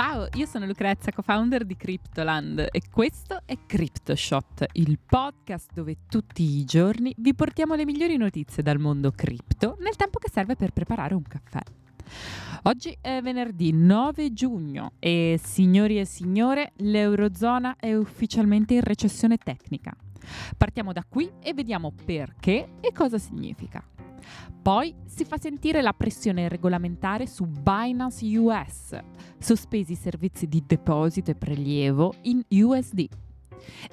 Ciao, io sono Lucrezia, co-founder di Cryptoland e questo è CryptoShot, il podcast dove tutti i giorni vi portiamo le migliori notizie dal mondo cripto nel tempo che serve per preparare un caffè. Oggi è venerdì 9 giugno e signori e signore, l'Eurozona è ufficialmente in recessione tecnica. Partiamo da qui e vediamo perché e cosa significa. Poi si fa sentire la pressione regolamentare su Binance US, sospesi i servizi di deposito e prelievo in USD.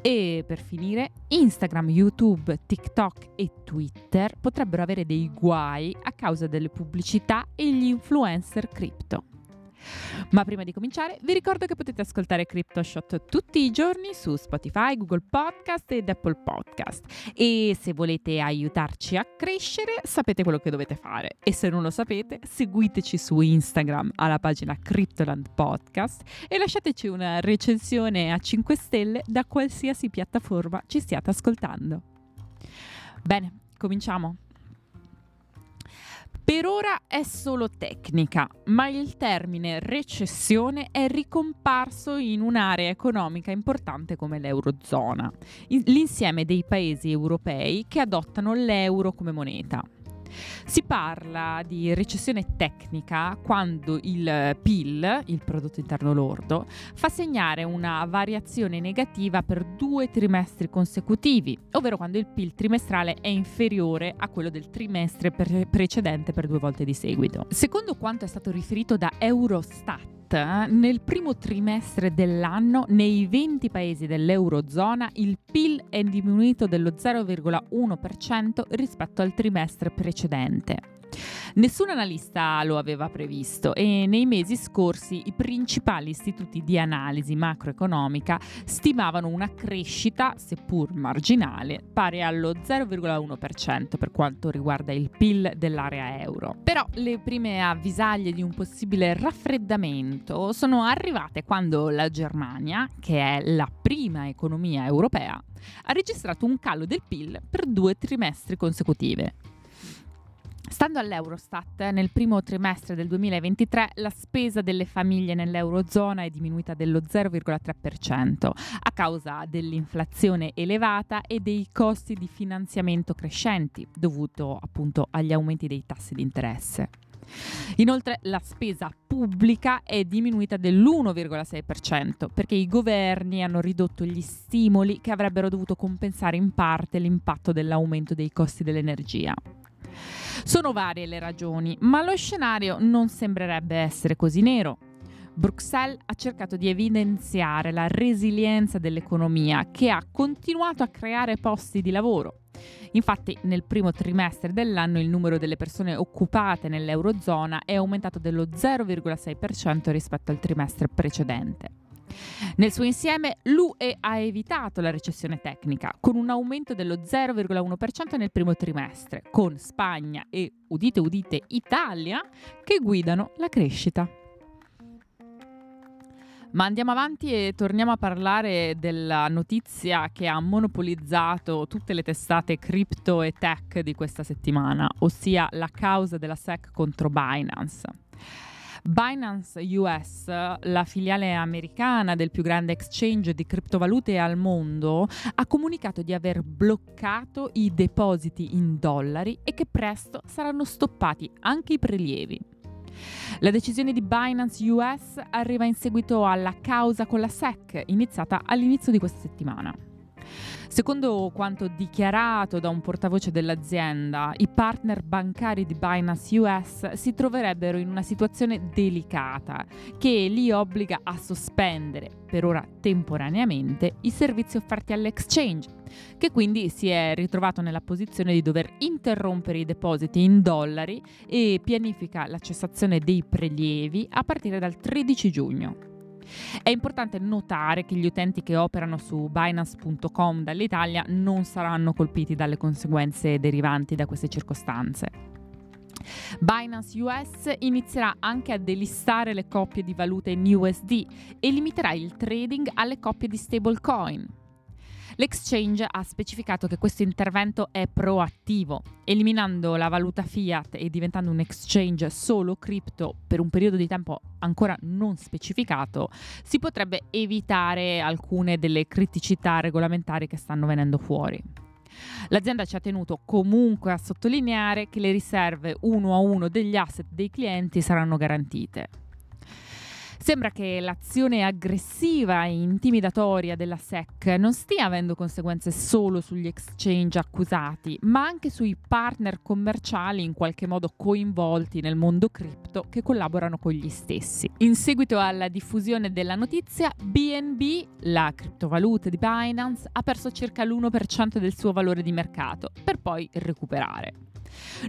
E per finire, Instagram, YouTube, TikTok e Twitter potrebbero avere dei guai a causa delle pubblicità e gli influencer cripto. Ma prima di cominciare vi ricordo che potete ascoltare CryptoShot tutti i giorni su Spotify, Google Podcast ed Apple Podcast. E se volete aiutarci a crescere, sapete quello che dovete fare. E se non lo sapete, seguiteci su Instagram alla pagina Cryptoland Podcast e lasciateci una recensione a 5 stelle da qualsiasi piattaforma ci stiate ascoltando. Bene, cominciamo. Per ora è solo tecnica, ma il termine recessione è ricomparso in un'area economica importante come l'Eurozona, l'insieme dei paesi europei che adottano l'euro come moneta. Si parla di recessione tecnica quando il PIL, il prodotto interno lordo, fa segnare una variazione negativa per due trimestri consecutivi, ovvero quando il PIL trimestrale è inferiore a quello del trimestre pre- precedente per due volte di seguito. Secondo quanto è stato riferito da Eurostat, nel primo trimestre dell'anno nei 20 paesi dell'Eurozona il PIL è diminuito dello 0,1% rispetto al trimestre precedente. Nessun analista lo aveva previsto e nei mesi scorsi i principali istituti di analisi macroeconomica stimavano una crescita, seppur marginale, pari allo 0,1% per quanto riguarda il PIL dell'area euro. Però le prime avvisaglie di un possibile raffreddamento sono arrivate quando la Germania, che è la prima economia europea, ha registrato un calo del PIL per due trimestri consecutive. Stando all'Eurostat, nel primo trimestre del 2023 la spesa delle famiglie nell'Eurozona è diminuita dello 0,3% a causa dell'inflazione elevata e dei costi di finanziamento crescenti dovuto appunto agli aumenti dei tassi di interesse. Inoltre la spesa pubblica è diminuita dell'1,6% perché i governi hanno ridotto gli stimoli che avrebbero dovuto compensare in parte l'impatto dell'aumento dei costi dell'energia. Sono varie le ragioni, ma lo scenario non sembrerebbe essere così nero. Bruxelles ha cercato di evidenziare la resilienza dell'economia che ha continuato a creare posti di lavoro. Infatti nel primo trimestre dell'anno il numero delle persone occupate nell'Eurozona è aumentato dello 0,6% rispetto al trimestre precedente. Nel suo insieme l'UE ha evitato la recessione tecnica con un aumento dello 0,1% nel primo trimestre, con Spagna e, udite udite, Italia che guidano la crescita. Ma andiamo avanti e torniamo a parlare della notizia che ha monopolizzato tutte le testate cripto e tech di questa settimana, ossia la causa della SEC contro Binance. Binance US, la filiale americana del più grande exchange di criptovalute al mondo, ha comunicato di aver bloccato i depositi in dollari e che presto saranno stoppati anche i prelievi. La decisione di Binance US arriva in seguito alla causa con la SEC iniziata all'inizio di questa settimana. Secondo quanto dichiarato da un portavoce dell'azienda, i partner bancari di Binance US si troverebbero in una situazione delicata che li obbliga a sospendere, per ora temporaneamente, i servizi offerti all'exchange, che quindi si è ritrovato nella posizione di dover interrompere i depositi in dollari e pianifica la cessazione dei prelievi a partire dal 13 giugno. È importante notare che gli utenti che operano su Binance.com dall'Italia non saranno colpiti dalle conseguenze derivanti da queste circostanze. Binance US inizierà anche a delistare le coppie di valute in USD e limiterà il trading alle coppie di stablecoin. L'exchange ha specificato che questo intervento è proattivo, eliminando la valuta fiat e diventando un exchange solo cripto per un periodo di tempo ancora non specificato, si potrebbe evitare alcune delle criticità regolamentari che stanno venendo fuori. L'azienda ci ha tenuto comunque a sottolineare che le riserve uno a uno degli asset dei clienti saranno garantite. Sembra che l'azione aggressiva e intimidatoria della SEC non stia avendo conseguenze solo sugli exchange accusati, ma anche sui partner commerciali in qualche modo coinvolti nel mondo cripto che collaborano con gli stessi. In seguito alla diffusione della notizia, BNB, la criptovaluta di Binance, ha perso circa l'1% del suo valore di mercato, per poi recuperare.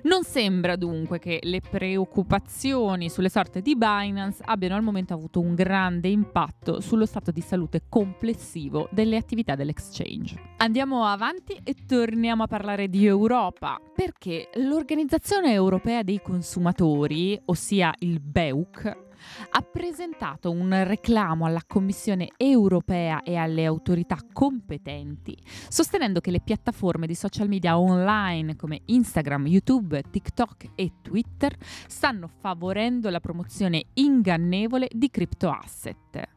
Non sembra dunque che le preoccupazioni sulle sorte di Binance abbiano al momento avuto un grande impatto sullo stato di salute complessivo delle attività dell'exchange. Andiamo avanti e torniamo a parlare di Europa, perché l'Organizzazione Europea dei Consumatori, ossia il BEUC, ha presentato un reclamo alla Commissione europea e alle autorità competenti, sostenendo che le piattaforme di social media online come Instagram, YouTube, TikTok e Twitter stanno favorendo la promozione ingannevole di criptoasset.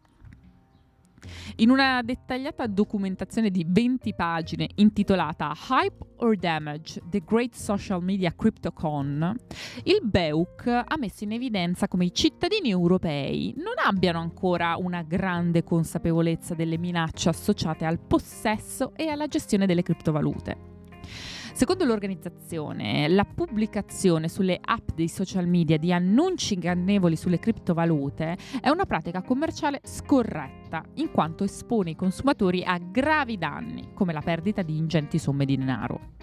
In una dettagliata documentazione di 20 pagine intitolata Hype or Damage: The Great Social Media CryptoCon, il BEUC ha messo in evidenza come i cittadini europei non abbiano ancora una grande consapevolezza delle minacce associate al possesso e alla gestione delle criptovalute. Secondo l'organizzazione, la pubblicazione sulle app dei social media di annunci ingannevoli sulle criptovalute è una pratica commerciale scorretta, in quanto espone i consumatori a gravi danni, come la perdita di ingenti somme di denaro.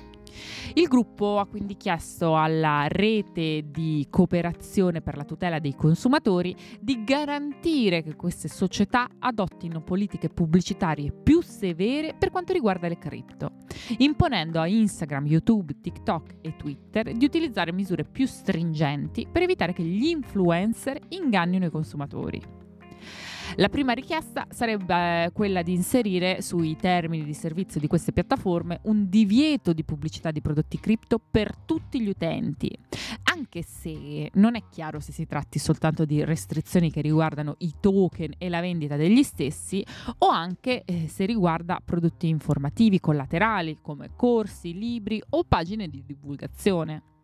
Il gruppo ha quindi chiesto alla rete di cooperazione per la tutela dei consumatori di garantire che queste società adottino politiche pubblicitarie più severe per quanto riguarda le cripto, imponendo a Instagram, YouTube, TikTok e Twitter di utilizzare misure più stringenti per evitare che gli influencer ingannino i consumatori. La prima richiesta sarebbe eh, quella di inserire sui termini di servizio di queste piattaforme un divieto di pubblicità di prodotti cripto per tutti gli utenti, anche se non è chiaro se si tratti soltanto di restrizioni che riguardano i token e la vendita degli stessi o anche eh, se riguarda prodotti informativi collaterali come corsi, libri o pagine di divulgazione.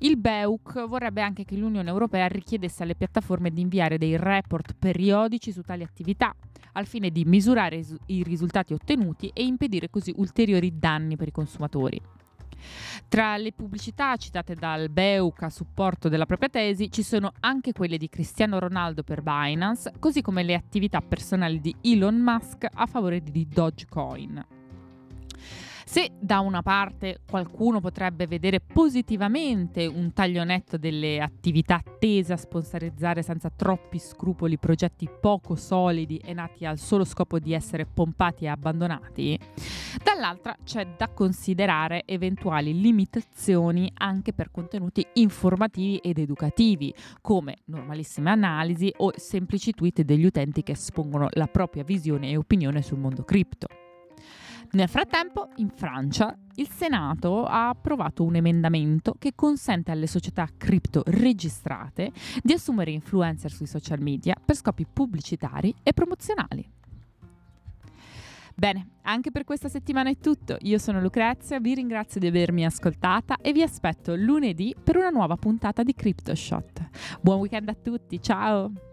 Il BEUC vorrebbe anche che l'Unione Europea richiedesse alle piattaforme di inviare dei report periodici su tali attività, al fine di misurare i risultati ottenuti e impedire così ulteriori danni per i consumatori. Tra le pubblicità citate dal BEUC a supporto della propria tesi ci sono anche quelle di Cristiano Ronaldo per Binance, così come le attività personali di Elon Musk a favore di Dogecoin. Se da una parte qualcuno potrebbe vedere positivamente un taglio netto delle attività tese a sponsorizzare senza troppi scrupoli progetti poco solidi e nati al solo scopo di essere pompati e abbandonati, dall'altra c'è da considerare eventuali limitazioni anche per contenuti informativi ed educativi, come normalissime analisi o semplici tweet degli utenti che espongono la propria visione e opinione sul mondo cripto. Nel frattempo, in Francia, il Senato ha approvato un emendamento che consente alle società cripto registrate di assumere influencer sui social media per scopi pubblicitari e promozionali. Bene, anche per questa settimana è tutto. Io sono Lucrezia, vi ringrazio di avermi ascoltata e vi aspetto lunedì per una nuova puntata di CryptoShot. Buon weekend a tutti, ciao!